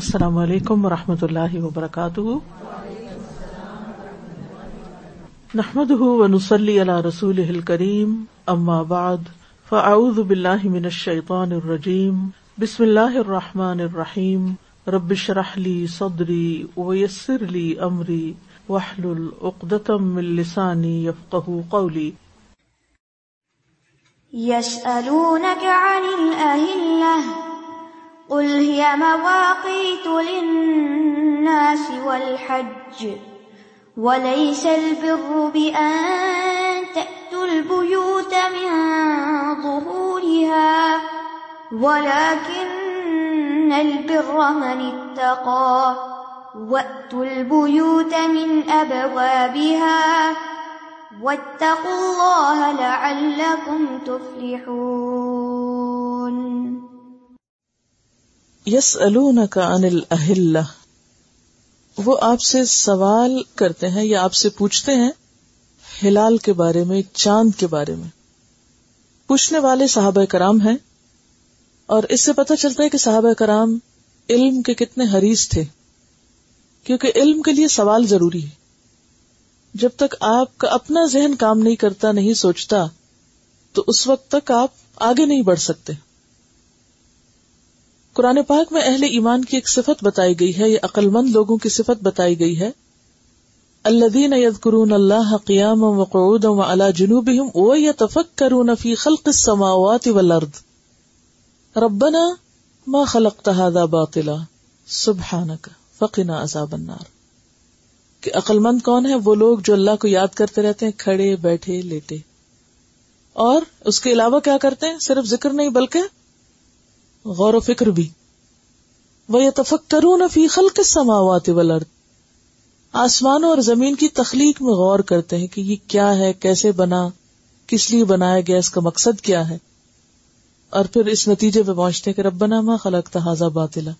السلام علیکم ورحمۃ اللہ وبرکاتہ۔ نحمد ونسلی علی رسول کریم اما بعد، فاعوذ باللہ من الشیطان الرجیم، بسم اللہ الرحمٰن الرحیم ربش رحلی صدری ویسر لی امری وحل العقدم السانی یفقہ قولی۔ يسألونك عن الأهلة قل هي مواقيت للناس والحج وليس البر بأن تأتوا البيوت من ظهورها ولكن البر من اتقى وأتوا البيوت من أبوابها واتقوا الله لعلكم تفلحون یس کا انل اہل وہ آپ سے سوال کرتے ہیں یا آپ سے پوچھتے ہیں ہلال کے بارے میں، چاند کے بارے میں۔ پوچھنے والے صحابہ کرام ہیں اور اس سے پتہ چلتا ہے کہ صحابہ کرام علم کے کتنے حریص تھے، کیونکہ علم کے لیے سوال ضروری ہے۔ جب تک آپ کا اپنا ذہن کام نہیں کرتا، نہیں سوچتا، تو اس وقت تک آپ آگے نہیں بڑھ سکتے۔ قرآن پاک میں اہل ایمان کی ایک صفت بتائی گئی ہے یہ عقل مند لوگوں کی صفت بتائی گئی ہے۔ الدین ید اللہ قیام وقعود و اللہ جنوب او یا تفک کرون فی خلق السماوات والارض۔ ربنا ما خلقت هذا باطلا سبحانك فقنا عذاب النار۔ کہ عقل مند کون ہے؟ وہ لوگ جو اللہ کو یاد کرتے رہتے ہیں، کھڑے، بیٹھے، لیٹے۔ اور اس کے علاوہ کیا کرتے ہیں؟ صرف ذکر نہیں، بلکہ غور و فکر بھی۔ وہ یہ تفک کروں فی خلق سماوات ولرد آسمانوں اور زمین کی تخلیق میں غور کرتے ہیں کہ یہ کیا ہے، کیسے بنا، کس لیے بنایا گیا، اس کا مقصد کیا ہے۔ اور پھر اس نتیجے پہ پہنچتے ہیں کہ ربنا ما خلق تحازہ باطلا۔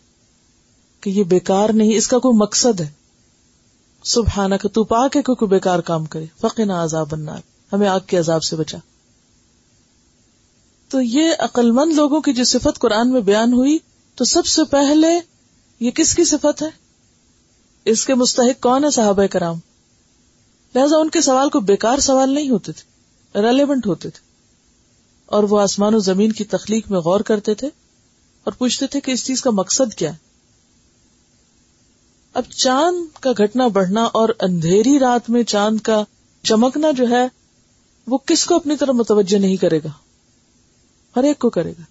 کہ یہ بیکار نہیں، اس کا کوئی مقصد ہے۔ سبحانہ کہ تو پاک ہے کوئی بیکار کام کرے۔ فقنا عذاب النار۔ ہمیں آگ کے عذاب سے بچا۔ تو یہ عقل مند لوگوں کی جو صفت قرآن میں بیان ہوئی، تو سب سے پہلے یہ کس کی صفت ہے؟ اس کے مستحق کون ہے صحابہ کرام؟ لہذا ان کے سوال کو بیکار سوال نہیں ہوتے تھے ریلیونٹ ہوتے تھے۔ اور وہ آسمان و زمین کی تخلیق میں غور کرتے تھے اور پوچھتے تھے کہ اس چیز کا مقصد کیا ہے۔ اب چاند کا گھٹنا بڑھنا اور اندھیری رات میں چاند کا چمکنا جو ہے، وہ کس کو اپنی طرف متوجہ نہیں کرے گا؟ ہر ایک کو کرے گا۔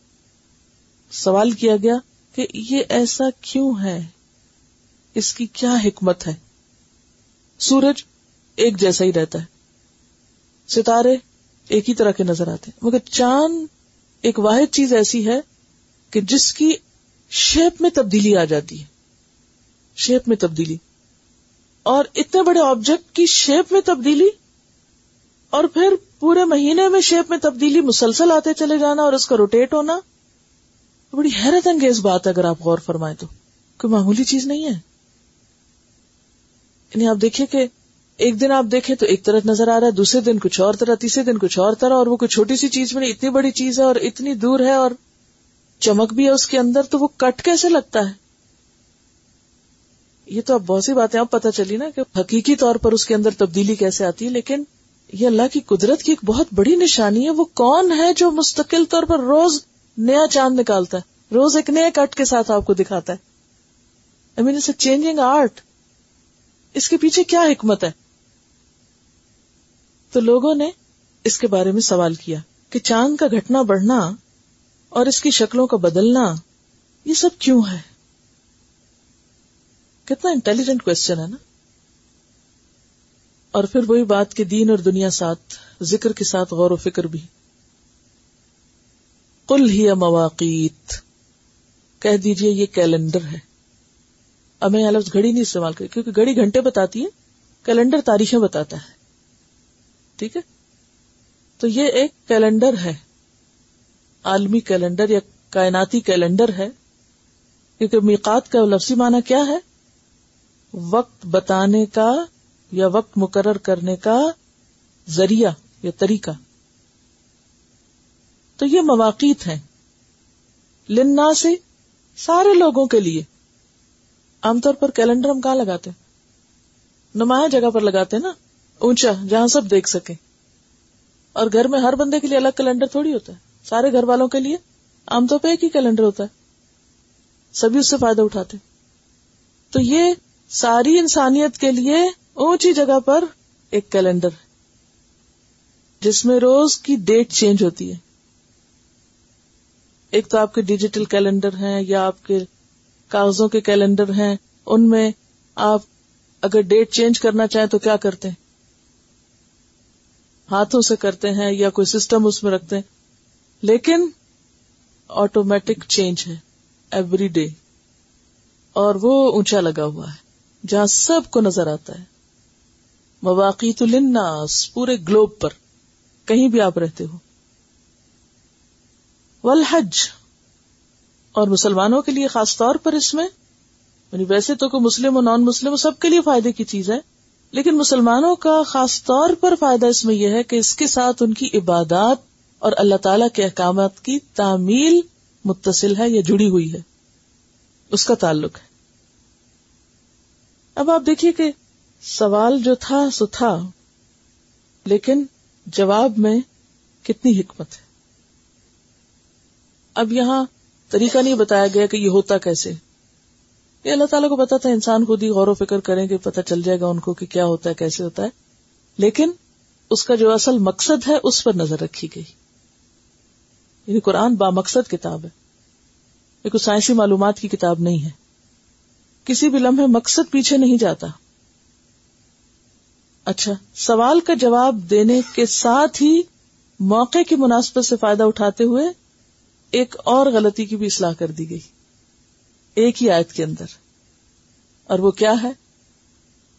سوال کیا گیا کہ یہ ایسا کیوں ہے؟ اس کی کیا حکمت ہے؟ سورج ایک جیسا ہی رہتا ہے۔ ستارے ایک ہی طرح کے نظر آتے ہیں۔ مگر چاند ایک واحد چیز ایسی ہے کہ جس کی شیپ میں تبدیلی آ جاتی ہے۔ شیپ میں تبدیلی۔ اور اتنے بڑے آبجیکٹ کی شیپ میں تبدیلی اور پھر پورے مہینے میں شیپ میں تبدیلی مسلسل آتے چلے جانا اور اس کا روٹیٹ ہونا بڑی حیرت انگیز بات ہے اگر آپ غور فرمائیں تو، کوئی معمولی چیز نہیں ہے۔ یعنی آپ دیکھیے کہ ایک دن آپ دیکھیں تو ایک طرح نظر آ رہا ہے، دوسرے دن کچھ اور طرح، تیسرے دن کچھ اور طرح، اور وہ کوئی چھوٹی سی چیز میں اتنی بڑی چیز ہے اور اتنی دور ہے اور چمک بھی ہے اس کے اندر، تو وہ کٹ کیسے لگتا ہے؟ یہ تو اب بہت سی باتیں اب پتہ چلی نا کہ حقیقی طور پر اس کے اندر تبدیلی کیسے آتی ہے، لیکن یہ اللہ کی قدرت کی ایک بہت بڑی نشانی ہے، وہ کون ہے جو مستقل طور پر روز نیا چاند نکالتا ہے؟ روز ایک نئے کٹ کے ساتھ آپ کو دکھاتا ہے۔ آئی مین اے چینجنگ آرٹ اس کے پیچھے کیا حکمت ہے؟ تو لوگوں نے اس کے بارے میں سوال کیا کہ چاند کا گھٹنا بڑھنا اور اس کی شکلوں کا بدلنا، یہ سب کیوں ہے؟ کتنا انٹیلیجنٹ کوشچن ہے نا؟ اور پھر وہی بات کہ دین اور دنیا ساتھ، ذکر کے ساتھ غور و فکر بھی۔ کل ہی مواقع کہہ دیجیے یہ کیلنڈر ہے۔ اب میں لفظ گھڑی نہیں استعمال کری، کیونکہ گھڑی گھنٹے بتاتی ہے، کیلنڈر تاریخیں بتاتا ہے۔ ٹھیک ہے؟ تو یہ ایک کیلنڈر ہے۔ عالمی کیلنڈر یا کائناتی کیلنڈر ہے۔ کیونکہ میقات کا لفظی معنی کیا ہے؟ وقت بتانے کا یا وقت مقرر کرنے کا ذریعہ یا طریقہ۔ تو یہ مواقع ہیں۔ لنا سے سارے لوگوں کے لیے۔ عام طور پر کیلنڈر ہم کہاں لگاتے نمایاں جگہ پر لگاتے نا۔ اونچا، جہاں سب دیکھ سکے اور گھر میں ہر بندے کے لیے الگ کیلنڈر تھوڑی ہوتا ہے۔ سارے گھر والوں کے لیے عام طور پہ ایک ہی کیلنڈر ہوتا ہے۔ سبھی اس سے فائدہ اٹھاتے تو یہ ساری انسانیت کے لیے اونچی جگہ پر ایک کیلنڈر جس میں روز کی ڈیٹ چینج ہوتی ہے۔ ایک تو آپ کے ڈیجیٹل کیلنڈر ہیں یا آپ کے کاغذوں کے کیلنڈر ہیں، ان میں آپ اگر ڈیٹ چینج کرنا چاہیں تو کیا کرتے ہیں؟ ہاتھوں سے کرتے ہیں یا کوئی سسٹم اس میں رکھتے ہیں۔ لیکن آٹومیٹک چینج ہے ایوری ڈے اور وہ اونچا لگا ہوا ہے جہاں سب کو نظر آتا ہے۔ مواقع تو لناس پورے گلوب پر، کہیں بھی آپ رہتے ہو۔ والحج، اور مسلمانوں کے لیے خاص طور پر اس میں یعنی ویسے تو کوئی مسلم اور نان مسلم سب کے لیے فائدے کی چیز ہے، لیکن مسلمانوں کا خاص طور پر فائدہ اس میں یہ ہے کہ اس کے ساتھ ان کی عبادات اور اللہ تعالی کے احکامات کی تعمیل متصل ہے یا جڑی ہوئی ہے۔ اس کا تعلق ہے۔ اب آپ دیکھیے کہ سوال جو تھا سو تھا، لیکن جواب میں کتنی حکمت ہے؟ اب یہاں طریقہ نہیں بتایا گیا کہ یہ ہوتا کیسے۔ یہ اللہ تعالیٰ کو پتا تھا، انسان خود ہی غور و فکر کریں گے پتا چل جائے گا ان کو کہ کیا ہوتا ہے، کیسے ہوتا ہے۔ لیکن اس کا جو اصل مقصد ہے، اس پر نظر رکھی گئی۔ یعنی قرآن با مقصد کتاب ہے۔ یہ کوئی سائنسی معلومات کی کتاب نہیں ہے۔ کسی بھی لمحے مقصد پیچھے نہیں جاتا۔ اچھا سوال کا جواب دینے کے ساتھ ہی موقع کی مناسبت سے فائدہ اٹھاتے ہوئے ایک اور غلطی کی بھی اصلاح کر دی گئی، ایک ہی آیت کے اندر۔ اور وہ کیا ہے؟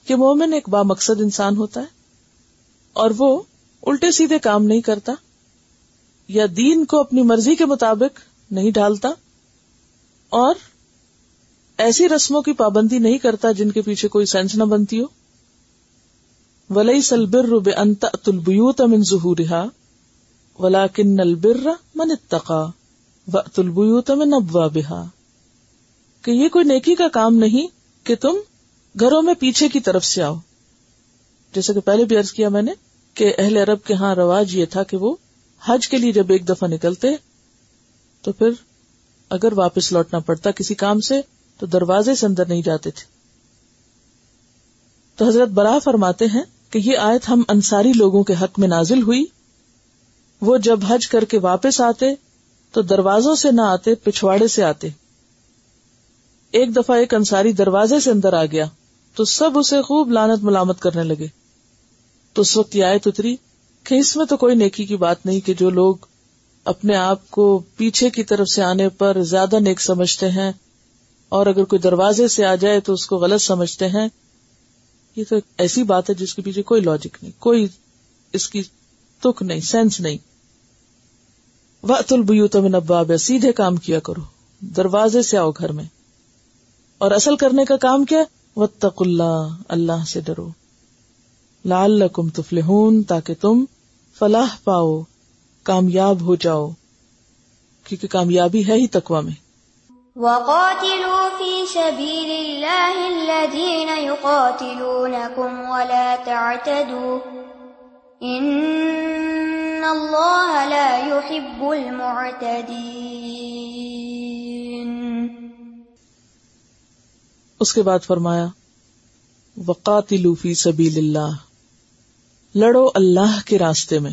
کہ مومن ایک با مقصد انسان ہوتا ہے اور وہ الٹے سیدھے کام نہیں کرتا یا دین کو اپنی مرضی کے مطابق نہیں ڈالتا اور ایسی رسموں کی پابندی نہیں کرتا جن کے پیچھے کوئی سینس نہ بنتی ہو۔ ولی سلبر انت البیوت من ظہورها ولاکن البر من اتقا وقت البیوت من ابوابها کہ یہ کوئی نیکی کا کام نہیں کہ تم گھروں میں پیچھے کی طرف سے آؤ۔ جیسے کہ پہلے بھی عرض کیا میں نے کہ اہل عرب کے ہاں رواج یہ تھا کہ وہ حج کے لیے جب ایک دفعہ نکلتے، تو پھر اگر واپس لوٹنا پڑتا کسی کام سے، تو دروازے سے اندر نہیں جاتے تھے۔ تو حضرت برا فرماتے ہیں کہ یہ آیت ہم انصاری لوگوں کے حق میں نازل ہوئی۔ وہ جب حج کر کے واپس آتے تو دروازوں سے نہ آتے، پچھواڑے سے آتے۔ ایک دفعہ ایک انصاری دروازے سے اندر آ گیا تو سب اسے خوب لانت ملامت کرنے لگے۔ تو اس وقت یہ آیت اتری کہ اس میں تو کوئی نیکی کی بات نہیں کہ جو لوگ اپنے آپ کو پیچھے کی طرف سے آنے پر زیادہ نیک سمجھتے ہیں اور اگر کوئی دروازے سے آ جائے تو اس کو غلط سمجھتے ہیں۔ یہ تو ایسی بات ہے جس کے پیچھے کوئی لاجک نہیں، کوئی اس کی تک نہیں سینس نہیں۔ وقت البیوت من ابواب سیدھے کام کیا کرو، دروازے سے آؤ گھر میں۔ اور اصل کرنے کا کام کیا؟ وتق اللہ اللہ سے ڈرو۔ لال لکم تفلحون، تاکہ تم فلاح پاؤ، کامیاب ہو جاؤ، کیونکہ کامیابی ہے ہی تکوا میں۔ وقاتلوا في سبيل الله الذين يقاتلونكم ولا تعتدوا. إن الله لا يحب المعتدين. اس کے بعد فرمایا، وقاتلوا فی سبیل اللہ لڑو اللہ کے راستے میں.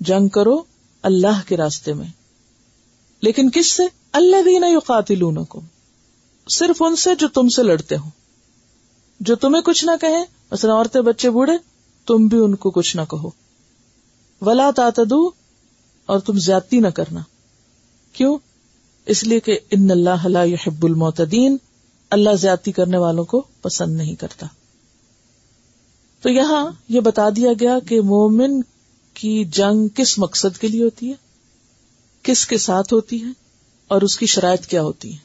جنگ کرو اللہ کے راستے میں. لیکن کس سے؟ اللہ دینا یو قاتل صرف ان سے جو تم سے لڑتے ہو جو تمہیں کچھ نہ کہیں، مثلا عورتیں، بچے، بوڑھے، تم بھی ان کو کچھ نہ کہو۔ ولا تعتدو اور تم زیادتی نہ کرنا۔ کیوں؟ اس لیے کہ ان اللہ لا يحب المعتدین، اللہ زیادتی کرنے والوں کو پسند نہیں کرتا۔ تو یہاں یہ بتا دیا گیا کہ مومن کی جنگ کس مقصد کے لیے ہوتی ہے؟ کس کے ساتھ ہوتی ہے؟ اور اس کی شرائط کیا ہوتی ہے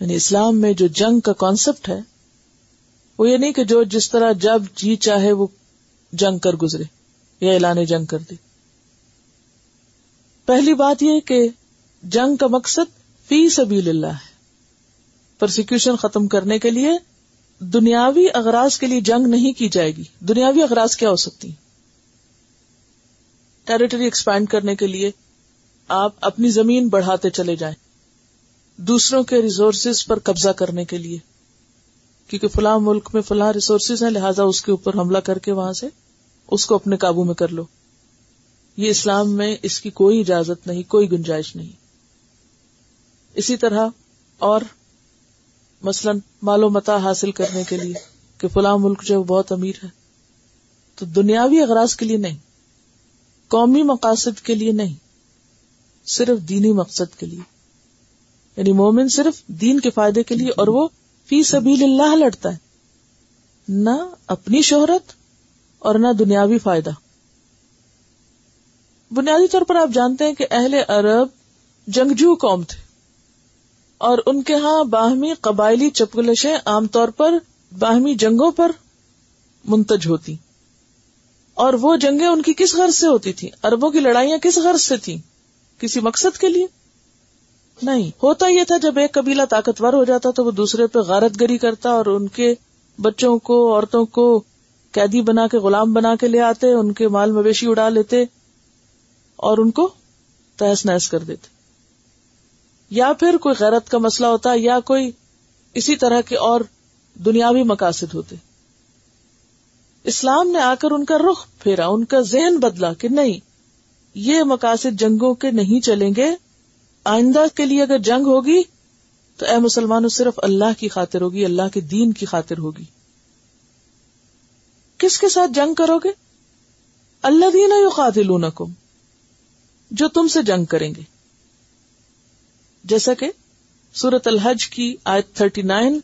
یعنی اسلام میں جو جنگ کا کانسیپٹ ہے، وہ یہ نہیں کہ جو جس طرح جب جی چاہے وہ جنگ کر گزرے یا اعلان جنگ کر دے۔ پہلی بات یہ کہ جنگ کا مقصد فی سبیل اللہ ہے۔ پرسیکیوشن ختم کرنے کے لیے دنیاوی اغراض کے لیے جنگ نہیں کی جائے گی۔ دنیاوی اغراض کیا ہو سکتی ٹیریٹری ایکسپینڈ کرنے کے لیے آپ اپنی زمین بڑھاتے چلے جائیں، دوسروں کے ریسورسز پر قبضہ کرنے کے لیے۔ کیونکہ فلاں ملک میں فلاں ریسورسز ہیں، لہٰذا اس کے اوپر حملہ کر کے وہاں سے اس کو اپنے قابو میں کر لو۔ یہ اسلام میں اس کی کوئی اجازت نہیں، کوئی گنجائش نہیں۔ اسی طرح اور مثلاً مال و متا حاصل کرنے کے لیے کہ فلاں ملک جو بہت امیر ہے، تو دنیاوی اغراض کے لیے نہیں، قومی مقاصد کے لیے نہیں۔ صرف دینی مقصد کے لیے۔ یعنی مومن صرف دین کے فائدے کے لیے اور وہ فی سبیل اللہ لڑتا ہے۔ نہ اپنی شہرت اور نہ دنیاوی فائدہ۔ بنیادی طور پر آپ جانتے ہیں کہ اہل عرب جنگجو قوم تھے۔ اور ان کے ہاں باہمی قبائلی چپکلشیں عام طور پر باہمی جنگوں پر منتج ہوتی۔ اور وہ جنگیں ان کی کس غرض سے ہوتی تھی اربوں کی لڑائیاں کس غرض سے تھیں؟ کسی مقصد کے لیے؟ نہیں، ہوتا یہ تھا جب ایک قبیلہ طاقتور ہو جاتا تو وہ دوسرے پہ غارت گری کرتا اور ان کے بچوں کو، عورتوں کو قیدی بنا کے، غلام بنا کے لے آتے، ان کے مال مویشی اڑا لیتے اور ان کو تحس نحس کر دیتے۔ یا پھر کوئی غیرت کا مسئلہ ہوتا یا کوئی اسی طرح کے اور دنیاوی مقاصد ہوتے۔ اسلام نے آ کر ان کا رخ پھیرا، ان کا ذہن بدلا کہ نہیں یہ مقاصد جنگوں کے نہیں چلیں گے۔ آئندہ کے لیے اگر جنگ ہوگی، تو اے مسلمانوں، صرف اللہ کی خاطر ہوگی، اللہ کے دین کی خاطر ہوگی۔ کس کے ساتھ جنگ کرو گے؟ اللہ دینا یو قاتل جو تم سے جنگ کریں گے۔ جیسا کہ سورت الحج کی آیت تھرٹی نائن،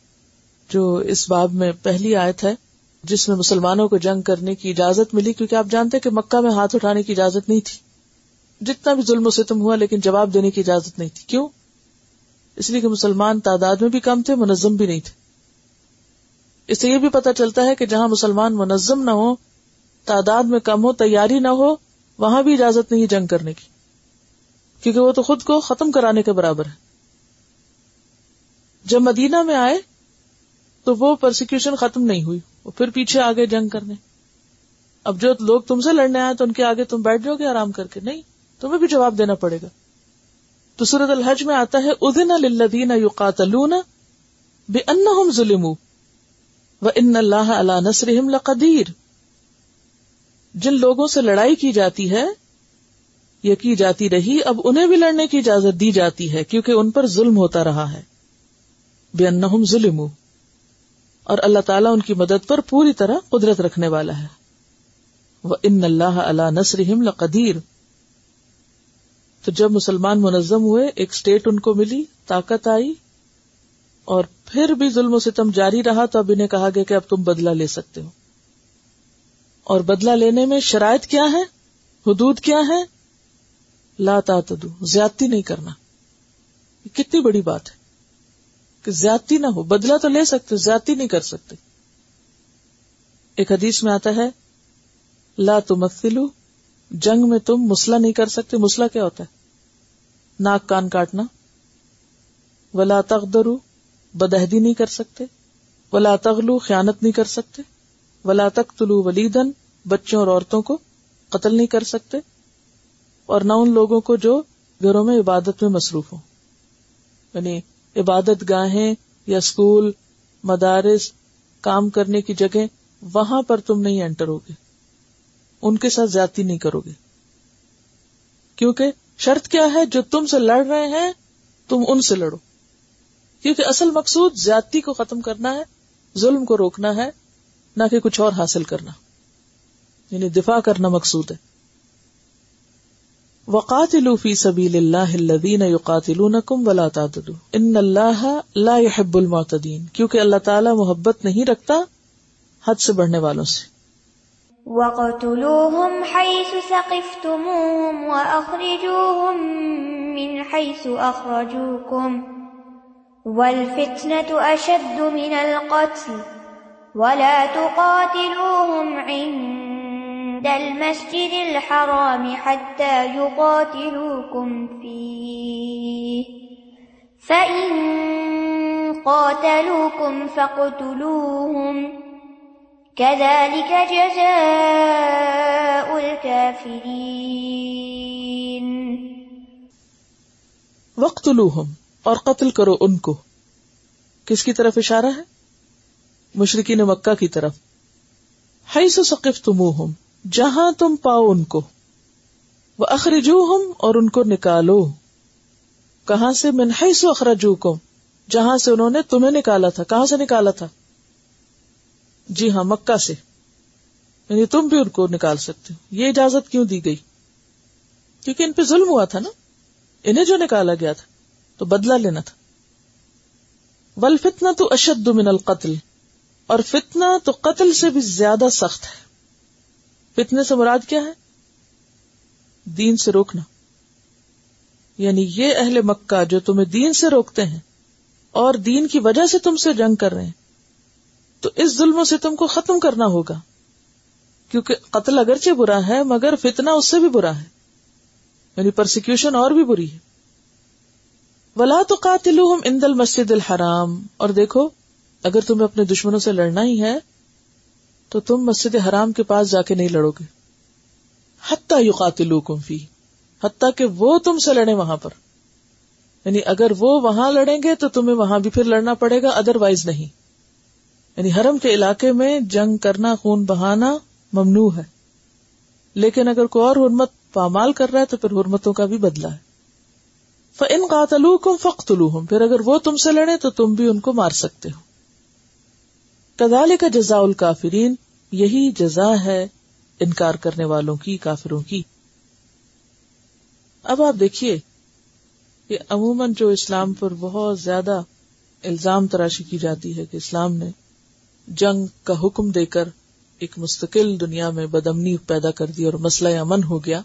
جو اس باب میں پہلی آیت ہے، جس میں مسلمانوں کو جنگ کرنے کی اجازت ملی، کیونکہ آپ جانتے کہ مکہ میں ہاتھ اٹھانے کی اجازت نہیں تھی۔ جتنا بھی ظلم و ستم ہوا لیکن جواب دینے کی اجازت نہیں تھی۔ کیوں؟ اس لیے کہ مسلمان تعداد میں بھی کم تھے، منظم بھی نہیں تھے۔ اس سے یہ بھی پتا چلتا ہے کہ جہاں مسلمان منظم نہ ہو تعداد میں کم ہو، تیاری نہ ہو، وہاں بھی اجازت نہیں جنگ کرنے کی۔ کیونکہ وہ تو خود کو ختم کرانے کے برابر ہے۔ جب مدینہ میں آئے تو وہ پرسیکیوشن ختم نہیں ہوئی، وہ پھر پیچھے آگے جنگ کرنے۔ اب جو لوگ تم سے لڑنے آئے تو ان کے آگے تم بیٹھ جاؤ گے آرام کر کے۔ نہیں تمہیں بھی جواب دینا پڑے گا۔ تو سورت الحج میں آتا ہے ادین الدین یو بے ان ظلم و ان اللہ اللہ نصر لقدیر جن لوگوں سے لڑائی کی جاتی ہے، یہ کی جاتی رہی، اب انہیں بھی لڑنے کی اجازت دی جاتی ہے، کیونکہ ان پر ظلم ہوتا رہا ہے۔ بے ان ظلم اور اللہ تعالیٰ ان کی مدد پر پوری طرح قدرت رکھنے والا ہے۔ وہ ان اللہ اللہ نصر لقدیر تو جب مسلمان منظم ہوئے، ایک اسٹیٹ ان کو ملی، طاقت آئی، اور پھر بھی ظلم و ستم جاری رہا، تو اب انہیں کہا گیا کہ اب تم بدلا لے سکتے ہو۔ اور بدلا لینے میں شرائط کیا ہے حدود کیا ہے لا تعتدو زیادتی نہیں کرنا۔ کتنی بڑی بات ہے کہ زیادتی نہ ہو بدلا تو لے سکتے، زیادتی نہیں کر سکتے۔ ایک حدیث میں آتا ہے، لا تمثلو جنگ میں تم مسئلہ نہیں کر سکتے مسئلہ کیا ہوتا ہے؟ ناک کان کاٹنا۔ ولا تغدرو بدہدی نہیں کر سکتے۔ ولا تغلو، خیانت نہیں کر سکتے۔ ولا تقتلو ولیدن بچوں اور عورتوں کو قتل نہیں کر سکتے۔ اور نہ ان لوگوں کو جو گھروں میں عبادت میں مصروف ہوں۔ یعنی عبادت گاہیں یا اسکول مدارس، کام کرنے کی جگہ وہاں پر تم نہیں انٹر ہوگے۔ ان کے ساتھ زیادتی نہیں کرو گے۔ کیونکہ شرط کیا ہے؟ جو تم سے لڑ رہے ہیں، تم ان سے لڑو۔ کیونکہ اصل مقصود زیادتی کو ختم کرنا ہے، ظلم کو روکنا ہے، نہ کہ کچھ اور حاصل کرنا۔ یعنی دفاع کرنا مقصود ہے۔ وقاتلوا في سبيل الله الذين يقاتلونكم ولا تعتدوا۔ ان الله لا يحب المعتدين۔ کیونکہ اللہ تعالی محبت نہیں رکھتا حد سے بڑھنے والوں سے۔ وقتلوهم حيث سقفتموهم وأخرجوهم من حيث أخرجوكم والفتنة أشد من القتل ولا تقاتلوهم عند عند المسجد الحرام حتى يقاتلوكم فيه فإن قاتلوكم فاقتلوهم كذلك جزاء الكافرين. وقتلوهم اور قتل کرو ان کو۔ کس کی طرف اشارہ ہے؟ مشرقین مکہ کی طرف۔ حیث سقفتموہم جہاں تم پاؤ ان کو۔ وہ اخرجو ہم اور ان کو نکالو۔ کہاں سے؟ منہائی سو اخرجو کو جہاں سے انہوں نے تمہیں نکالا تھا۔ کہاں سے نکالا تھا؟ جی ہاں مکہ سے۔ یعنی تم بھی ان کو نکال سکتے ہو۔ یہ اجازت کیوں دی گئی؟ کیونکہ ان پہ ظلم ہوا تھا نا۔ انہیں جو نکالا گیا تھا، تو بدلا لینا تھا۔ ول فتنا تو اشد من القتل، اور فتنا تو قتل سے بھی زیادہ سخت ہے۔ فتنے سے مراد کیا ہے؟ دین سے روکنا۔ یعنی یہ اہل مکہ جو تمہیں دین سے روکتے ہیں اور دین کی وجہ سے تم سے جنگ کر رہے ہیں۔ تو اس ظلم سے تم کو ختم کرنا ہوگا۔ کیونکہ قتل اگرچہ برا ہے، مگر فتنا اس سے بھی برا ہے۔ یعنی پرسیکیوشن اور بھی بری ہے۔ ولا تو قاتل اندل مسجد الحرام۔ اور دیکھو، اگر تمہیں اپنے دشمنوں سے لڑنا ہی ہے، تو تم مسجد حرام کے پاس جا کے نہیں لڑو گے حتیٰ یو قاتل فی حتیٰ کہ وہ تم سے لڑے وہاں پر۔ یعنی اگر وہ وہاں لڑیں گے، تو تمہیں وہاں بھی پھر لڑنا پڑے گا ادر وائز نہیں۔ یعنی حرم کے علاقے میں جنگ کرنا، خون بہانا ممنوع ہے۔ لیکن اگر کوئی اور حرمت پامال کر رہا ہے تو پھر حرمتوں کا بھی بدلا ہے۔ ان قاتلو کم فخت پھر اگر وہ تم سے لڑے تو تم بھی ان کو مار سکتے ہو۔ کدال کا جزا الکافرین، یہی جزا ہے انکار کرنے والوں کی، کافروں کی۔ اب آپ دیکھیے کہ عموماً جو اسلام پر بہت زیادہ الزام تراشی کی جاتی ہے کہ اسلام نے جنگ کا حکم دے کر ایک مستقل دنیا میں بدمنی پیدا کر دی اور مسئلہ امن ہو گیا۔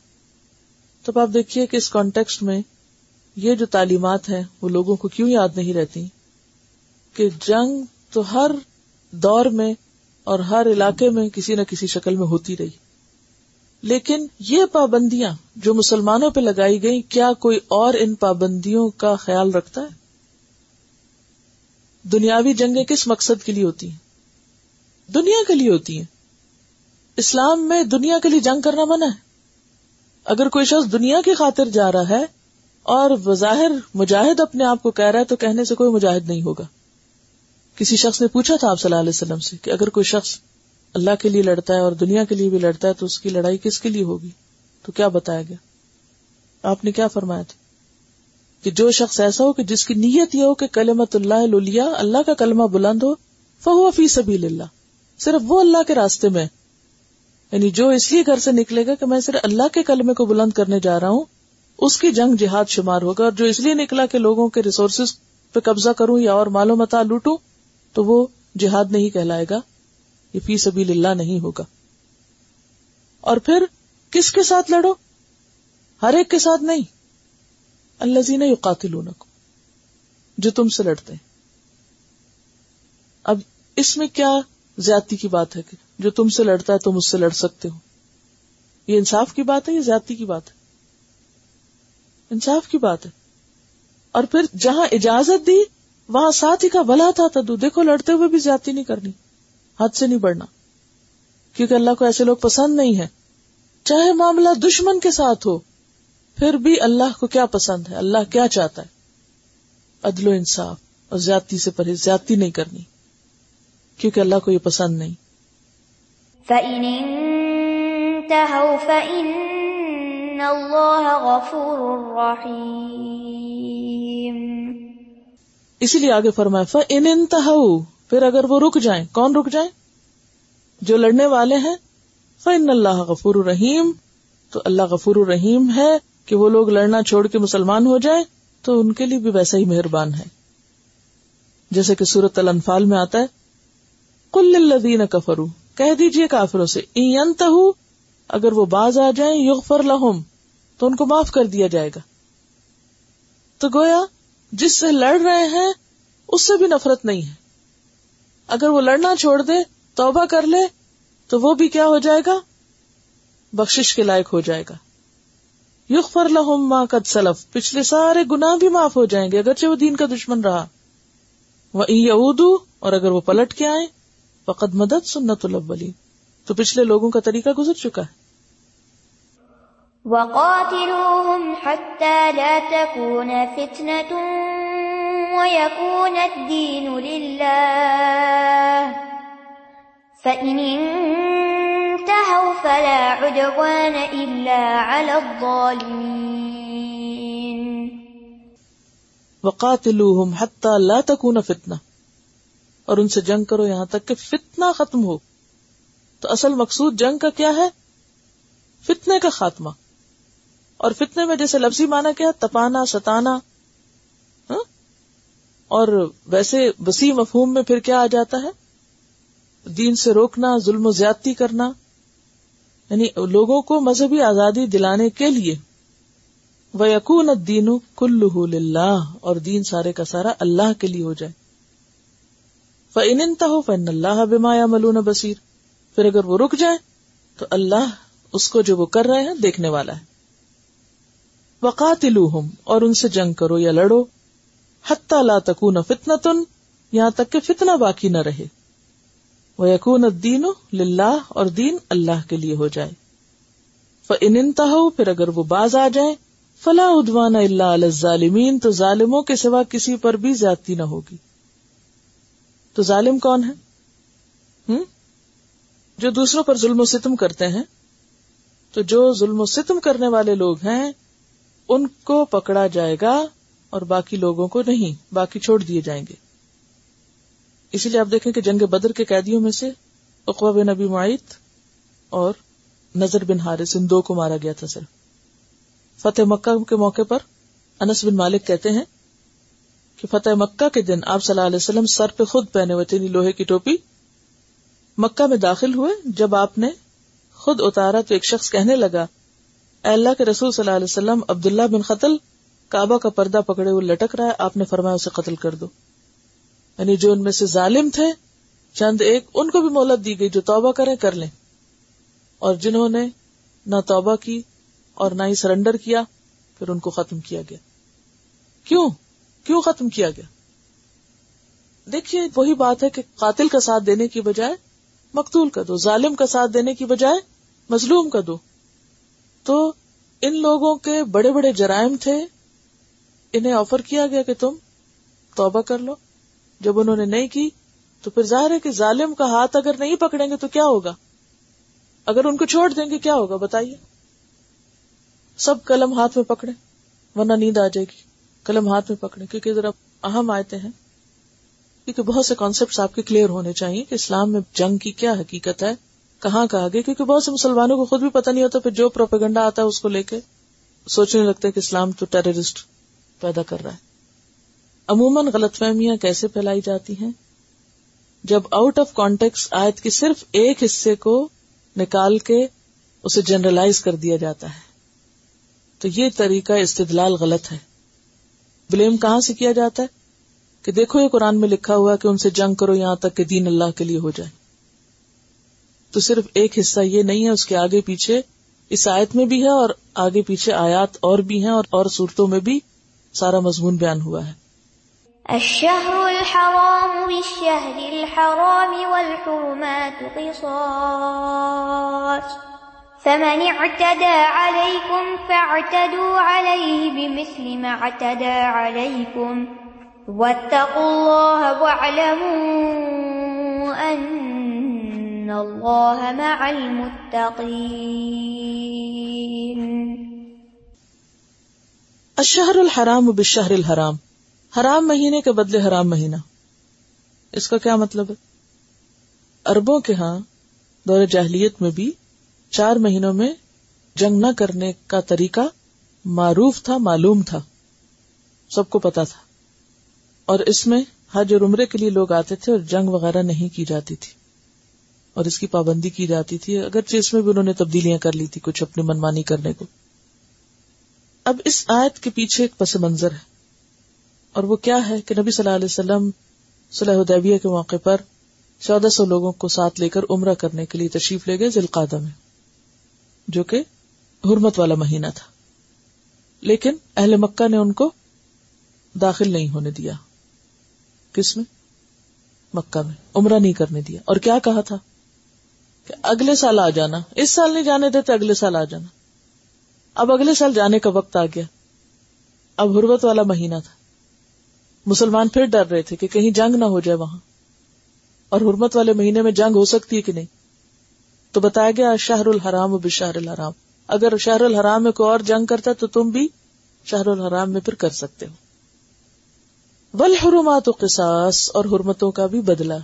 تب آپ دیکھیے کہ اس کانٹیکسٹ میں یہ جو تعلیمات ہیں وہ لوگوں کو کیوں یاد نہیں رہتی؟ کہ جنگ تو ہر دور میں اور ہر علاقے میں کسی نہ کسی شکل میں ہوتی رہی۔ لیکن یہ پابندیاں جو مسلمانوں پہ لگائی گئی کیا کوئی اور ان پابندیوں کا خیال رکھتا ہے؟ دنیاوی جنگیں کس مقصد کے لیے ہوتی ہیں؟ دنیا کے لیے ہوتی ہیں۔ اسلام میں دنیا کے لیے جنگ کرنا منع ہے۔ اگر کوئی شخص دنیا کی خاطر جا رہا ہے اور بظاہر مجاہد اپنے آپ کو کہہ رہا ہے تو کہنے سے کوئی مجاہد نہیں ہوگا۔ کسی شخص نے پوچھا تھا آپ صلی اللہ علیہ وسلم سے کہ اگر کوئی شخص اللہ کے لیے لڑتا ہے اور دنیا کے لیے بھی لڑتا ہے تو اس کی لڑائی کس کے لیے ہوگی؟ تو کیا بتایا گیا؟ آپ نے کیا فرمایا تھا؟ کہ جو شخص ایسا ہو کہ جس کی نیت یہ ہو کہ کلمت اللہ لیا اللہ کا کلمہ بلند ہو، فہو فی سبیل اللہ۔ صرف وہ اللہ کے راستے میں یعنی جو اس لیے گھر سے نکلے گا کہ میں صرف اللہ کے کلمے کو بلند کرنے جا رہا ہوں، اس کی جنگ جہاد شمار ہوگا۔ اور جو اس لیے نکلا کہ لوگوں کے ریسورسز پہ قبضہ کروں یا اور مالو متا لوٹوں، تو وہ جہاد نہیں کہلائے گا۔ یہ فی سبیل اللہ نہیں ہوگا۔ اور پھر کس کے ساتھ لڑو؟ ہر ایک کے ساتھ نہیں۔ اللہ زین قاتل جو تم سے لڑتے ہیں۔ اب اس میں کیا زیادتی کی بات ہے کہ جو تم سے لڑتا ہے تم اس سے لڑ سکتے ہو۔ یہ انصاف کی بات ہے یا زیادتی کی بات ہے؟ انصاف کی بات ہے۔ اور پھر جہاں اجازت دی، وہاں ساتھ ہی کا بلا تھا تو دیکھو، لڑتے ہوئے بھی زیادتی نہیں کرنی، حد سے نہیں بڑھنا۔ کیونکہ اللہ کو ایسے لوگ پسند نہیں ہے چاہے معاملہ دشمن کے ساتھ ہو، پھر بھی اللہ کو کیا پسند ہے؟ اللہ کیا چاہتا ہے؟ عدل و انصاف اور زیادتی سے پرہیز، زیادتی نہیں کرنی۔ کیونکہ اللہ کو یہ پسند نہیں۔ فَإِنِ انتهوا فَإِنَّ اللَّهَ غَفُورٌ رَحِيمٌ۔ اسی لیے آگے فرمایا فَإِنِ انتهوا پھر اگر وہ رک جائیں کون رک جائیں؟ جو لڑنے والے ہیں فَإِنَّ اللَّهَ غَفُورٌ رحیم تو اللہ غفور الرحیم ہے کہ وہ لوگ لڑنا چھوڑ کے مسلمان ہو جائیں تو ان کے لیے بھی ویسا ہی مہربان ہے۔ جیسے کہ سورت الانفال میں آتا ہے کل الذین کفرو کہہ دیجیے کافروں سے اگر وہ باز آ جائیں، یغفر لہم، تو ان کو معاف کر دیا جائے گا۔ تو گویا، جس سے لڑ رہے ہیں، اس سے بھی نفرت نہیں ہے۔ اگر وہ لڑنا چھوڑ دے، توبہ کر لے، تو وہ بھی کیا ہو جائے گا؟ بخشش کے لائق ہو جائے گا۔ یغفر لہم ما قد سلف، پچھلے سارے گناہ بھی معاف ہو جائیں گے، اگرچہ وہ دین کا دشمن رہا۔ وہ اودو اور اگر وہ پلٹ کے آئے فقد مدد سنت الاولین۔ تو پچھلے لوگوں کا طریقہ گزر چکا ہے۔ وقاتلوهم حتى لا تكون فتنة ويكون الدين لله۔ فإن انتهوا فلا عدوان إلا على الظالمين۔ وقاتلوهم حتى لا تكون فتنة۔ اور ان سے جنگ کرو یہاں تک کہ فتنہ ختم ہو۔ تو اصل مقصود جنگ کا کیا ہے؟ فتنے کا خاتمہ۔ اور فتنے میں جیسے لفظی مانا کیا تپانا، ستانا۔ ہاں؟ اور ویسے وسیع مفہوم میں پھر کیا آ جاتا ہے؟ دین سے روکنا، ظلم و زیادتی کرنا۔ یعنی لوگوں کو مذہبی آزادی دلانے کے لیے۔ وہ یقون دین کل اور دین سارے کا سارا اللہ کے لیے ہو جائے۔ ہو فن اللہ بمایا ملون بصیر پھر اگر وہ رک جائے تو اللہ اس کو جو وہ کر رہے ہیں دیکھنے والا ہے۔ وقات اور ان سے جنگ کرو یا لڑو حتہ لا تکون فتنا تن یہاں تک کہ فتنا باقی نہ رہے۔ وہ یقون دین اور دین اللہ کے لیے ہو جائے۔ انتا ہو پھر اگر وہ باز آ جائیں فلاح ادوان اللہ ظالمین تو ظالموں کے سوا کسی پر بھی زیادتی نہ ہوگی۔ تو ظالم کون ہے؟ ہم؟ جو دوسروں پر ظلم و ستم کرتے ہیں، تو جو ظلم و ستم کرنے والے لوگ ہیں، ان کو پکڑا جائے گا اور باقی لوگوں کو نہیں، باقی چھوڑ دیے جائیں گے۔ اسی لیے آپ دیکھیں کہ جنگ بدر کے قیدیوں میں سے اقوا بن نبی معیت اور نظر بن حارث، ان دو کو مارا گیا تھا سر۔ فتح مکہ کے موقع پر انس بن مالک کہتے ہیں کہ فتح مکہ کے دن آپ صلی اللہ علیہ وسلم سر پہ خود پہنے ہوئے تھے یعنی لوہے کی ٹوپی۔ مکہ میں داخل ہوئے، جب آپ نے خود اتارا تو ایک شخص کہنے لگا، اے اللہ کے رسول صلی اللہ علیہ وسلم، عبداللہ بن قتل، کعبہ کا پردہ پکڑے ہوئے لٹک رہا ہے، آپ نے فرمایا اسے قتل کر دو۔ یعنی جو ان میں سے ظالم تھے، چند ایک، ان کو بھی مہلت دی گئی جو توبہ کریں، کر لیں۔ اور جنہوں نے نہ توبہ کی اور نہ ہی سرنڈر کیا، پھر ان کو ختم کیا گیا۔ کیوں؟ کیوں ختم کیا گیا؟ دیکھیے، وہی بات ہے کہ قاتل کا ساتھ دینے کی بجائے مقتول کا دو، ظالم کا ساتھ دینے کی بجائے مظلوم کا دو۔ تو ان لوگوں کے بڑے بڑے جرائم تھے، انہیں آفر کیا گیا کہ تم توبہ کر لو۔ جب انہوں نے نہیں کی، تو پھر ظاہر ہے کہ ظالم کا ہاتھ اگر نہیں پکڑیں گے تو کیا ہوگا؟ اگر ان کو چھوڑ دیں گے کیا ہوگا؟ بتائیے۔ سب قلم ہاتھ میں پکڑے ورنہ نیند آ جائے گی۔ قلم ہاتھ میں پکڑے کیونکہ ذرا اہم آئے ہیں۔ کیونکہ بہت سے کانسیپٹ آپ کے کلیئر ہونے چاہیے کہ اسلام میں جنگ کی کیا حقیقت ہے، کہاں کہا گیا کیونکہ بہت سے مسلمانوں کو خود بھی پتہ نہیں ہوتا، پھر جو پروپیگنڈا آتا ہے اس کو لے کے سوچنے لگتا ہے کہ اسلام تو ٹیررسٹ پیدا کر رہا ہے۔ عموماً غلط فہمیاں کیسے پھیلائی جاتی ہیں؟ جب آؤٹ آف کانٹیکس آیت کے صرف ایک حصے کو نکال کے اسے جنرلائز کر دیا جاتا ہے، تو یہ طریقہ استدلال غلط ہے۔ بلیم کہاں سے کیا جاتا ہے؟ کہ دیکھو یہ قرآن میں لکھا ہوا کہ ان سے جنگ کرو یہاں تک کہ دین اللہ کے لیے ہو جائے۔ تو صرف ایک حصہ یہ نہیں ہے، اس کے آگے پیچھے اس آیت میں بھی ہے اور آگے پیچھے آیات اور بھی ہیں اور اور صورتوں میں بھی سارا مضمون بیان ہوا ہے۔ الشهر الحرام بالشهر الحرام والحرمات قصاص۔ فمن اعتدى عليكم فاعتدوا عليه بمثل ما اعتدى عليكم. واتقوا الله واعلموا ان الله مع المتقين. الشہر الحرام بالشہر الحرام. حرام مہینے کے بدلے حرام مہینہ. اس کا کیا مطلب ہے؟ اربوں کے ہاں دور جاہلیت میں بھی چار مہینوں میں جنگ نہ کرنے کا طریقہ معروف تھا، معلوم تھا، سب کو پتا تھا۔ اور اس میں حج اور عمرے کے لیے لوگ آتے تھے اور جنگ وغیرہ نہیں کی جاتی تھی۔ اور اس کی پابندی کی جاتی تھی، اگرچہ اس میں بھی انہوں نے تبدیلیاں کر لی تھی کچھ اپنی منمانی کرنے کو۔ اب اس آیت کے پیچھے ایک پس منظر ہے۔ اور وہ کیا ہے کہ نبی صلی اللہ علیہ وسلم صلی حدیبیہ کے موقع پر چودہ سو لوگوں کو ساتھ لے کر عمرہ کرنے کے لیے تشریف لے گئے ذلقادہ میں۔ جو کہ حرمت والا مہینہ تھا۔ لیکن اہل مکہ نے ان کو داخل نہیں ہونے دیا۔ کس میں؟ مکہ میں۔ عمرہ نہیں کرنے دیا۔ اور کیا کہا تھا؟ کہ اگلے سال آ جانا۔ اس سال نہیں جانے دیتے، اگلے سال آ جانا۔ اب اگلے سال جانے کا وقت آ گیا۔ اب حربت والا مہینہ تھا۔ مسلمان پھر ڈر رہے تھے کہ کہیں جنگ نہ ہو جائے وہاں۔ اور حرمت والے مہینے میں جنگ ہو سکتی ہے کہ نہیں؟ تو بتایا گیا، شہر الحرام و بشہر الحرام۔ اگر شہر الحرام میں کوئی اور جنگ کرتا تو تم بھی شہر الحرام میں پھر کر سکتے ہو۔ ول حرمات و قصاص اور حرمتوں کا بھی بدلا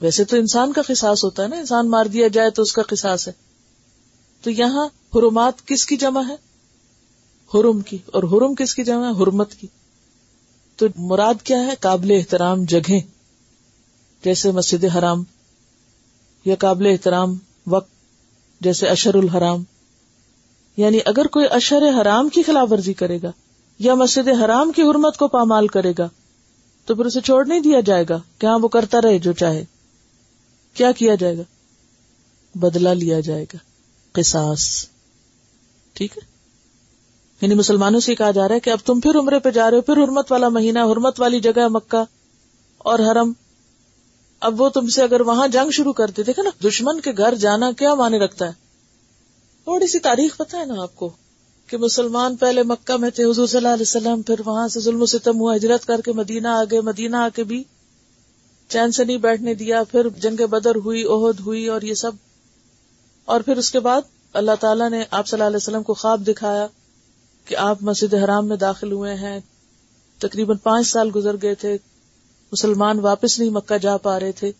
ویسے تو انسان کا قصاص ہوتا ہے نا، انسان مار دیا جائے تو اس کا قصاص ہے۔ تو یہاں حرمات کس کی جمع ہے؟ حرم کی۔ اور حرم کس کی جمع ہے؟ حرمت کی۔ تو مراد کیا ہے؟ قابل احترام جگہ جیسے مسجد حرام۔ یا قابل احترام وقت، جیسے اشر الحرام۔ یعنی اگر کوئی اشر حرام کی خلاف ورزی کرے گا یا مسجد حرام کی حرمت کو پامال کرے گا، تو پھر اسے چھوڑ نہیں دیا جائے گا۔ کہ ہاں وہ کرتا رہے جو چاہے۔ کیا کیا جائے گا؟ بدلا لیا جائے گا۔ قصاص۔ ٹھیک ہے؟ یعنی مسلمانوں سے کہا جا رہا ہے کہ اب تم پھر عمرے پہ جا رہے ہو، پھر حرمت والا مہینہ، حرمت والی جگہ مکہ اور حرم۔ اب وہ تم سے اگر وہاں جنگ شروع کرتے دیکھے نا، دشمن کے گھر جانا کیا مانے رکھتا ہے؟ تھوڑی سی تاریخ پتا ہے نا آپ کو کہ مسلمان پہلے مکہ میں تھے، حضور صلی اللہ علیہ وسلم، پھر وہاں سے ظلم و ستم ہوا، ہجرت کر کے مدینہ آ گئے، مدینہ آ کے بھی چین سے نہیں بیٹھنے دیا، پھر جنگ بدر ہوئی عہد ہوئی اور یہ سب۔ اور پھر اس کے بعد اللہ تعالیٰ نے آپ صلی اللہ علیہ وسلم کو خواب دکھایا کہ آپ مسجد حرام میں داخل ہوئے ہیں۔ تقریباً پانچ سال گزر گئے تھے۔ مسلمان واپس نہیں مکہ جا پا رہے تھے۔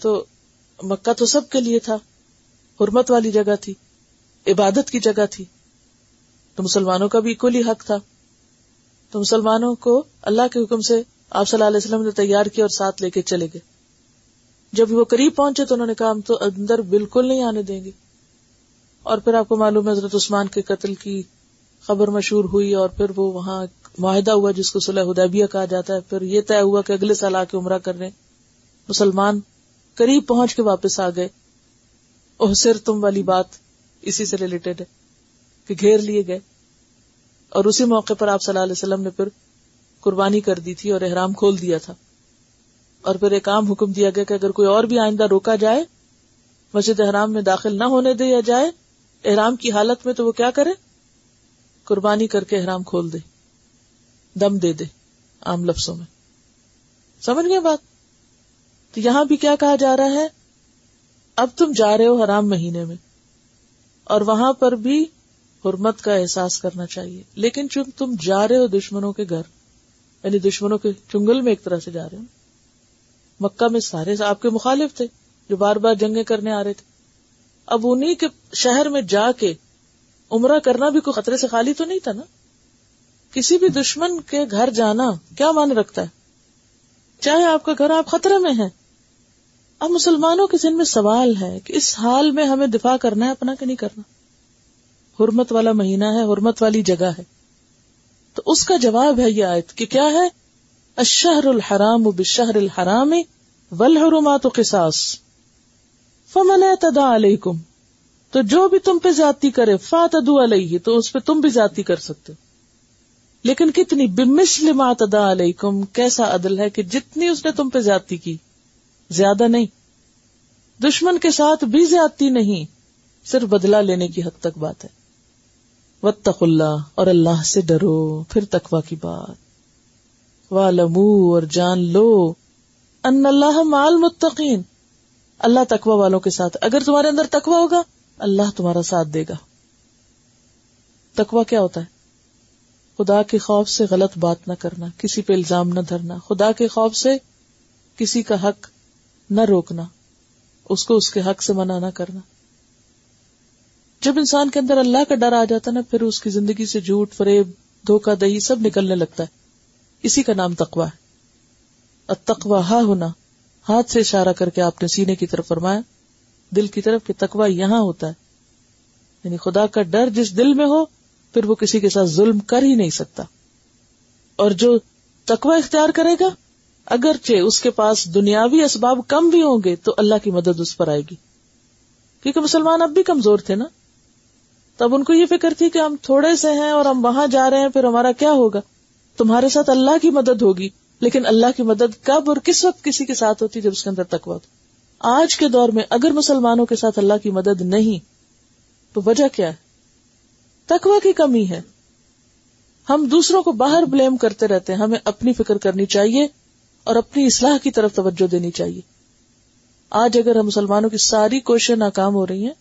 تو مکہ تو سب کے لیے تھا۔ حرمت والی جگہ تھی۔ عبادت کی جگہ تھی۔ تو مسلمانوں کا بھی اکولی حق تھا۔ تو مسلمانوں کو اللہ کے حکم سے آپ صلی اللہ علیہ وسلم نے تیار کیا اور ساتھ لے کے چلے گئے۔ جب وہ قریب پہنچے تو انہوں نے کہا، ہم تو اندر بالکل نہیں آنے دیں گے۔ اور پھر آپ کو معلوم ہے حضرت عثمان کے قتل کی خبر مشہور ہوئی اور پھر وہ وہاں معاہدہ ہوا جس کو صلح حدیبیہ کہا جاتا ہے، پھر یہ طے ہوا کہ اگلے سال آ کے عمرہ کر رہے مسلمان قریب پہنچ کے واپس آ گئے۔ اوہ سر تم والی بات اسی سے ریلیٹڈ ہے کہ گھیر لیے گئے۔ اور اسی موقع پر آپ صلی اللہ علیہ وسلم نے پھر قربانی کر دی تھی اور احرام کھول دیا تھا۔ اور پھر ایک عام حکم دیا گیا کہ اگر کوئی اور بھی آئندہ روکا جائے، مسجد احرام میں داخل نہ ہونے دیا جائے، احرام کی حالت میں تو وہ کیا کرے؟ قربانی کر کے احرام کھول دے۔ دم دے دے عام لفظوں میں۔ سمجھ گئے بات؟ تو یہاں بھی کیا کہا جا رہا ہے؟ اب تم جا رہے ہو حرام مہینے میں اور وہاں پر بھی حرمت کا احساس کرنا چاہیے۔ لیکن چون تم جا رہے ہو دشمنوں کے گھر یعنی دشمنوں کے چنگل میں ایک طرح سے جا رہے ہو، مکہ میں سارے آپ کے مخالف تھے جو بار بار جنگیں کرنے آ رہے تھے۔ اب انہیں کے شہر میں جا کے عمرہ کرنا بھی کوئی خطرے سے خالی تو نہیں تھا نا؟ کسی بھی دشمن کے گھر جانا کیا مان رکھتا ہے؟ چاہے آپ کا گھر آپ خطرے میں ہے اب مسلمانوں کے ذہن میں سوال ہے کہ اس حال میں ہمیں دفاع کرنا ہے، اپنا کہ نہیں کرنا؟ حرمت والا مہینہ ہے، حرمت والی جگہ ہے۔ تو اس کا جواب ہے یہ آیت کہ کیا ہے؟ اشہر الحرام بشہر الحرام والحرمات قصاص۔ فمن اعتدى علیکم، تو جو بھی تم پہ زیادتی کرے فاتدو علیہ، تو اس پہ تم بھی زیادتی کر سکتے ہو۔ لیکن کتنی بمثل ما تدا علیکم، کیسا عدل ہے کہ جتنی اس نے تم پہ زیادتی کی؟ زیادہ نہیں۔ دشمن کے ساتھ بھی زیادتی نہیں، صرف بدلہ لینے کی حد تک بات ہے۔ وطخ اللہ اور اللہ سے ڈرو، پھر تقوا کی بات۔ والمو اور جان لو ان اللہ مال متقین اللہ تقوا والوں کے ساتھ۔ اگر تمہارے اندر تقوا ہوگا، اللہ تمہارا ساتھ دے گا۔ تقوا کیا ہوتا ہے؟ خدا کے خوف سے غلط بات نہ کرنا، کسی پہ الزام نہ دھرنا، خدا کے خوف سے کسی کا حق نہ روکنا، اس کو اس کے حق سے منع نہ کرنا۔ جب انسان کے اندر اللہ کا ڈر آ جاتا نا، پھر اس کی زندگی سے جھوٹ، فریب، دھوکہ، دہی سب نکلنے لگتا ہے۔ اسی کا نام تقوا ہے۔ تقوا ہا ہونا، ہاتھ سے اشارہ کر کے آپ نے سینے کی طرف فرمایا، دل کی طرف کہ تقوا یہاں ہوتا ہے۔ یعنی خدا کا ڈر جس دل میں ہو پھر وہ کسی کے ساتھ ظلم کر ہی نہیں سکتا۔ اور جو تقوا اختیار کرے گا، اگرچہ اس کے پاس دنیاوی اسباب کم بھی ہوں گے، تو اللہ کی مدد اس پر آئے گی۔ کیونکہ مسلمان اب بھی کمزور تھے نا۔ تب ان کو یہ فکر تھی کہ ہم تھوڑے سے ہیں اور ہم وہاں جا رہے ہیں، پھر ہمارا کیا ہوگا؟ تمہارے ساتھ اللہ کی مدد ہوگی، لیکن اللہ کی مدد کب اور کس وقت کسی کے ساتھ ہوتی جب اس کے اندر تقوا ہو؟ آج کے دور میں اگر مسلمانوں کے ساتھ اللہ کی مدد نہیں، تو وجہ کیا ہے؟ تقوا کی کمی ہے۔ ہم دوسروں کو باہر بلیم کرتے رہتے ہیں۔ ہمیں اپنی فکر کرنی چاہیے اور اپنی اصلاح کی طرف توجہ دینی چاہیے۔ آج اگر ہم مسلمانوں کی ساری کوششیں ناکام ہو رہی ہیں،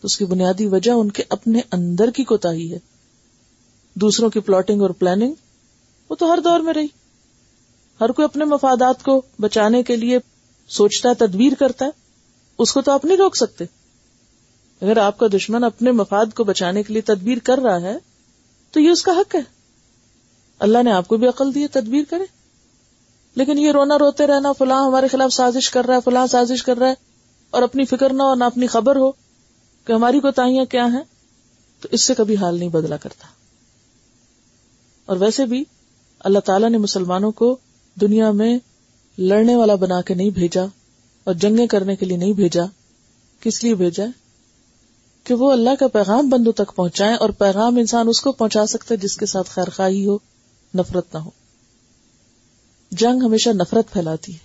تو اس کی بنیادی وجہ ان کے اپنے اندر کی کوتا ہے۔ دوسروں کی پلاٹنگ اور پلاننگ وہ تو ہر دور میں رہی۔ ہر کوئی اپنے مفادات کو بچانے کے لیے سوچتا ہے، تدبیر کرتا ہے، اس کو تو آپ نہیں روک سکتے۔ اگر آپ کا دشمن اپنے مفاد کو بچانے کے لیے تدبیر کر رہا ہے، تو یہ اس کا حق ہے۔ اللہ نے آپ کو بھی عقل دی تدبیر کرے۔ لیکن یہ رونا روتے رہنا، فلاں ہمارے خلاف سازش کر رہا ہے، فلاں سازش کر رہا ہے، اور اپنی فکر نہ اور نہ اپنی خبر ہو کہ ہماری کوتاہیاں کیا ہیں، تو اس سے کبھی حال نہیں بدلا کرتا۔ اور ویسے بھی اللہ تعالیٰ نے مسلمانوں کو دنیا میں لڑنے والا بنا کے نہیں بھیجا اور جنگیں کرنے کے لیے نہیں بھیجا۔ کس لیے بھیجا؟ کہ وہ اللہ کا پیغام بندوں تک پہنچائے اور پیغام انسان اس کو پہنچا سکتا ہے جس کے ساتھ خیر خواہی ہو، نفرت نہ ہو۔ جنگ ہمیشہ نفرت پھیلاتی ہے۔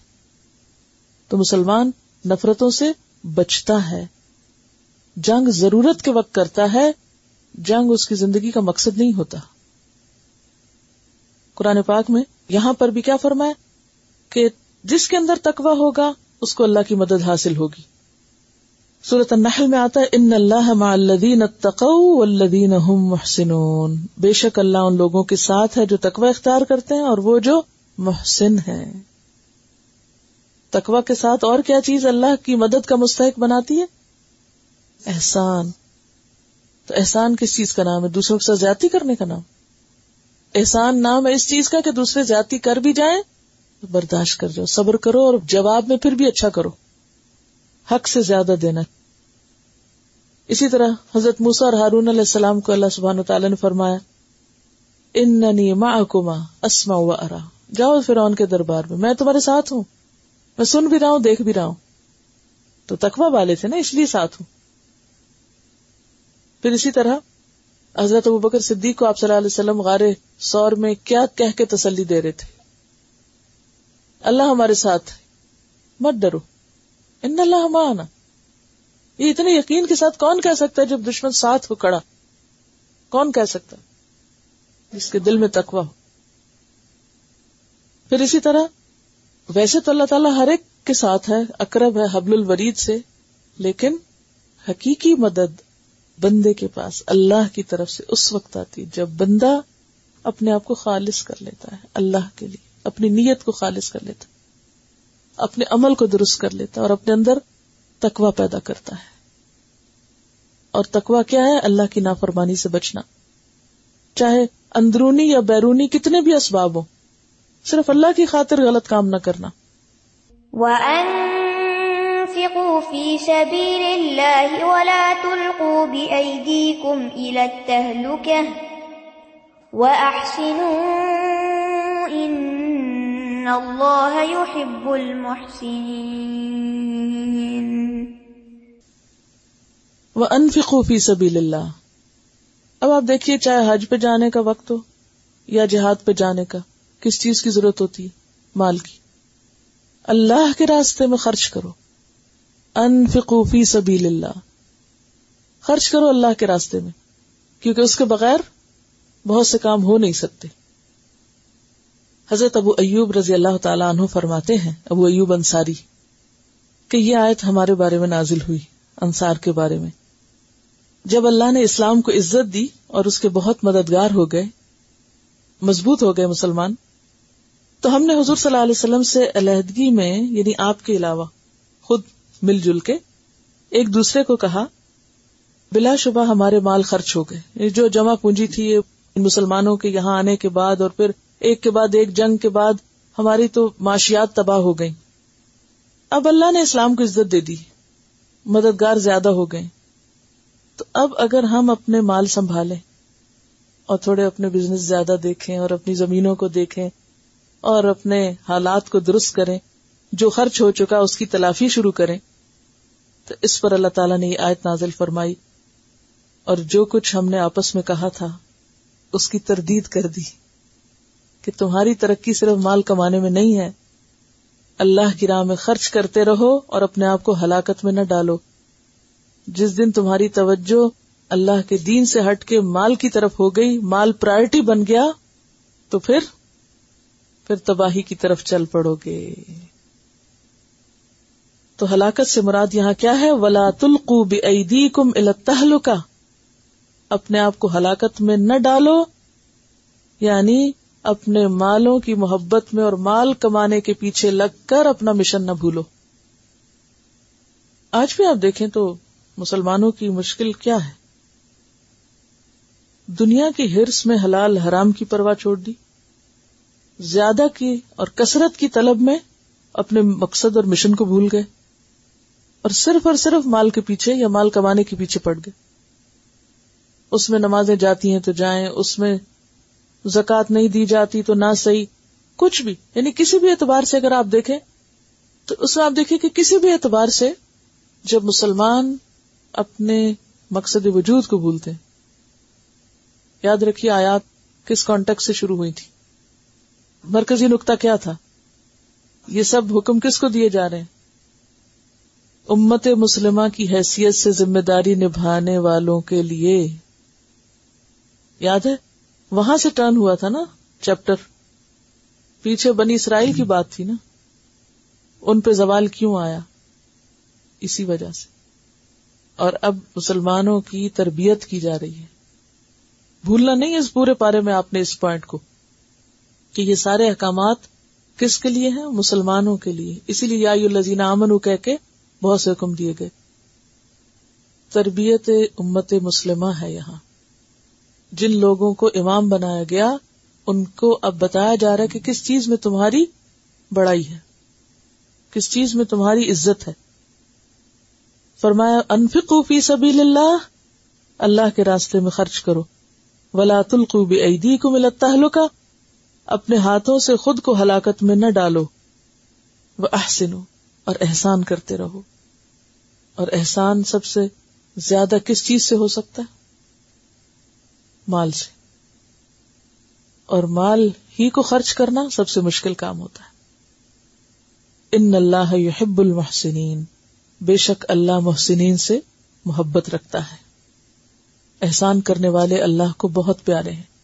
تو مسلمان نفرتوں سے بچتا ہے۔ جنگ ضرورت کے وقت کرتا ہے، جنگ اس کی زندگی کا مقصد نہیں ہوتا۔ قرآن پاک میں یہاں پر بھی کیا فرمائے کہ جس کے اندر تقوی ہوگا، اس کو اللہ کی مدد حاصل ہوگی۔ سورت النحل میں آتا ہے ان اللہ مع الذین اتقوا والذین هم محسنون۔ بے شک اللہ ان لوگوں کے ساتھ ہے جو تقوی اختیار کرتے ہیں اور وہ جو محسن ہے تقوی کے ساتھ اور کیا چیز اللہ کی مدد کا مستحق بناتی ہے؟ احسان۔ تو احسان کس چیز کا نام ہے؟ دوسروں کے ساتھ زیادتی کرنے کا نام۔ احسان نام ہے اس چیز کا کہ دوسرے زیادتی کر بھی جائیں تو برداشت کر جاؤ، صبر کرو اور جواب میں پھر بھی اچھا کرو۔ حق سے زیادہ دینا اسی طرح حضرت موسا اور ہارون علیہ السلام کو اللہ سبحان تعالیٰ نے فرمایا ان معکما اسما و ارا۔ جاؤ فرعون کے دربار میں میں تمہارے ساتھ ہوں۔ میں سن بھی رہا ہوں، دیکھ بھی رہا ہوں۔ تو تقوی والے تھے نا، اس لیے ساتھ ہوں۔ پھر اسی طرح حضرت ابو بکر صدیق کو آپ صلی اللہ علیہ وسلم غار سور میں کیا کہہ کے تسلی دے رہے تھے۔ اللہ ہمارے ساتھ مت ڈرو۔ ان اللہ ہمارا یہ اتنے یقین کے ساتھ کون کہہ سکتا ہے جب دشمن ساتھ ہو؟ کڑا کون کہہ سکتا جس کے دل میں تکوا ہو۔ پھر اسی طرح، ویسے تو اللہ تعالیٰ ہر ایک کے ساتھ ہے اکرب ہے حبل الورید سے، لیکن حقیقی مدد بندے کے پاس اللہ کی طرف سے اس وقت آتی جب بندہ اپنے آپ کو خالص کر لیتا ہے، اللہ کے لیے، اپنی نیت کو خالص کر لیتا اپنے عمل کو درست کر لیتا ہے اور اپنے اندر تکوا پیدا کرتا ہے۔ اور تکوا کیا ہے؟ اللہ کی نافرمانی سے بچنا۔ چاہے اندرونی یا بیرونی کتنے بھی اسباب ہوں، صرف اللہ کی خاطر غلط کام نہ کرنا۔ وَأَنفِقُوا فِي سَبِيلِ اللَّهِ وَلَا تُلْقُوا بِأَيْدِيكُمْ إِلَى التَّهْلُكَةِ وَأَحْسِنُوا إِنَّ اللَّهَ يُحِبُّ الْمُحْسِنِينَ. وَأَنفِقُوا فِي سَبِيلِ اللَّهِ۔ اب آپ دیکھیے چاہے حج پہ جانے کا وقت ہو یا جہاد پہ جانے کا، کس چیز کی ضرورت ہوتی ہے؟ مال کی۔ اللہ کے راستے میں خرچ کرو۔ انفقوا فی سبیل اللہ خرچ کرو اللہ کے راستے میں، کیونکہ اس کے بغیر بہت سے کام ہو نہیں سکتے۔ حضرت ابو ایوب رضی اللہ تعالی عنہ فرماتے ہیں، ابو ایوب انصاری، کہ یہ آیت ہمارے بارے میں نازل ہوئی، انصار کے بارے میں۔ جب اللہ نے اسلام کو عزت دی اور اس کے بہت مددگار ہو گئے، مضبوط ہو گئے مسلمان، تو ہم نے حضور صلی اللہ علیہ وسلم سے علیحدگی میں یعنی آپ کے علاوہ خود مل جل کے ایک دوسرے کو کہا، بلا شبہ ہمارے مال خرچ ہو گئے۔ جو جمع پونجی تھی مسلمانوں کے یہاں آنے کے بعد اور پھر ایک کے بعد ایک، جنگ کے بعد ہماری تو معاشیات تباہ ہو گئی اب اللہ نے اسلام کو عزت دے دی، مددگار زیادہ ہو گئے تو اب اگر ہم اپنے مال سنبھالیں اور تھوڑے اپنے بزنس زیادہ دیکھیں اور اپنی زمینوں کو دیکھیں اور اپنے حالات کو درست کریں، جو خرچ ہو چکا اس کی تلافی شروع کریں، تو اس پر اللہ تعالیٰ نے یہ آیت نازل فرمائی۔ اور جو کچھ ہم نے آپس میں کہا تھا، اس کی تردید کر دی۔ کہ تمہاری ترقی صرف مال کمانے میں نہیں ہے۔ اللہ کی راہ میں خرچ کرتے رہو اور اپنے آپ کو ہلاکت میں نہ ڈالو۔ جس دن تمہاری توجہ اللہ کے دین سے ہٹ کے مال کی طرف ہو گئی، مال پرائرٹی بن گیا، تو پھر پھر تباہی کی طرف چل پڑو گے۔ تو ہلاکت سے مراد یہاں کیا ہے؟ ولا تلقو بی کم التحلکا اپنے آپ کو ہلاکت میں نہ ڈالو یعنی اپنے مالوں کی محبت میں اور مال کمانے کے پیچھے لگ کر اپنا مشن نہ بھولو۔ آج بھی آپ دیکھیں تو مسلمانوں کی مشکل کیا ہے؟ دنیا کی ہرس میں حلال حرام کی پرواہ چھوڑ دی۔ زیادہ کی اور کثرت کی طلب میں اپنے مقصد اور مشن کو بھول گئے۔ اور صرف اور صرف مال کے پیچھے یا مال کمانے کے پیچھے پڑ گئے۔ اس میں نمازیں جاتی ہیں تو جائیں، اس میں زکات نہیں دی جاتی تو نہ صحیح، کچھ بھی یعنی کسی بھی اعتبار سے اگر آپ دیکھیں، تو اس میں آپ دیکھیں کہ کسی بھی اعتبار سے جب مسلمان اپنے مقصد وجود کو بھولتے ہیں، یاد رکھیے آیات کس کانٹیکٹ سے شروع ہوئی تھی؟ مرکزی نقطہ کیا تھا؟ یہ سب حکم کس کو دیے جا رہے ہیں؟ امت مسلمہ کی حیثیت سے ذمہ داری نبھانے والوں کے لیے، یاد ہے؟ وہاں سے ٹرن ہوا تھا نا چیپٹر۔ پیچھے بنی اسرائیل کی بات تھی نا۔ ان پہ زوال کیوں آیا؟ اسی وجہ سے۔ اور اب مسلمانوں کی تربیت کی جا رہی ہے۔ بھولنا نہیں اس پورے پارے میں آپ نے اس پوائنٹ کو کہ یہ سارے احکامات کس کے لیے ہیں؟ مسلمانوں کے لیے۔ اسی لیے یا امن کہہ کے بہت سے حکم دیے گئے۔ تربیت امت مسلمہ ہے یہاں۔ جن لوگوں کو امام بنایا گیا، ان کو اب بتایا جا رہا ہے کہ کس چیز میں تمہاری بڑائی ہے، کس چیز میں تمہاری عزت ہے۔ فرمایا انفقو فی سبیل اللہ اللہ کے راستے میں خرچ کرو۔ ولا تلقو کو ملتا کا اپنے ہاتھوں سے خود کو ہلاکت میں نہ ڈالو۔ وہ احسنو اور احسان کرتے رہو۔ اور احسان سب سے زیادہ کس چیز سے ہو سکتا ہے؟ مال سے۔ اور مال ہی کو خرچ کرنا سب سے مشکل کام ہوتا ہے۔ ان اللہ یحب المحسنین۔ بے شک اللہ محسنین سے محبت رکھتا ہے۔ احسان کرنے والے اللہ کو بہت پیارے ہیں۔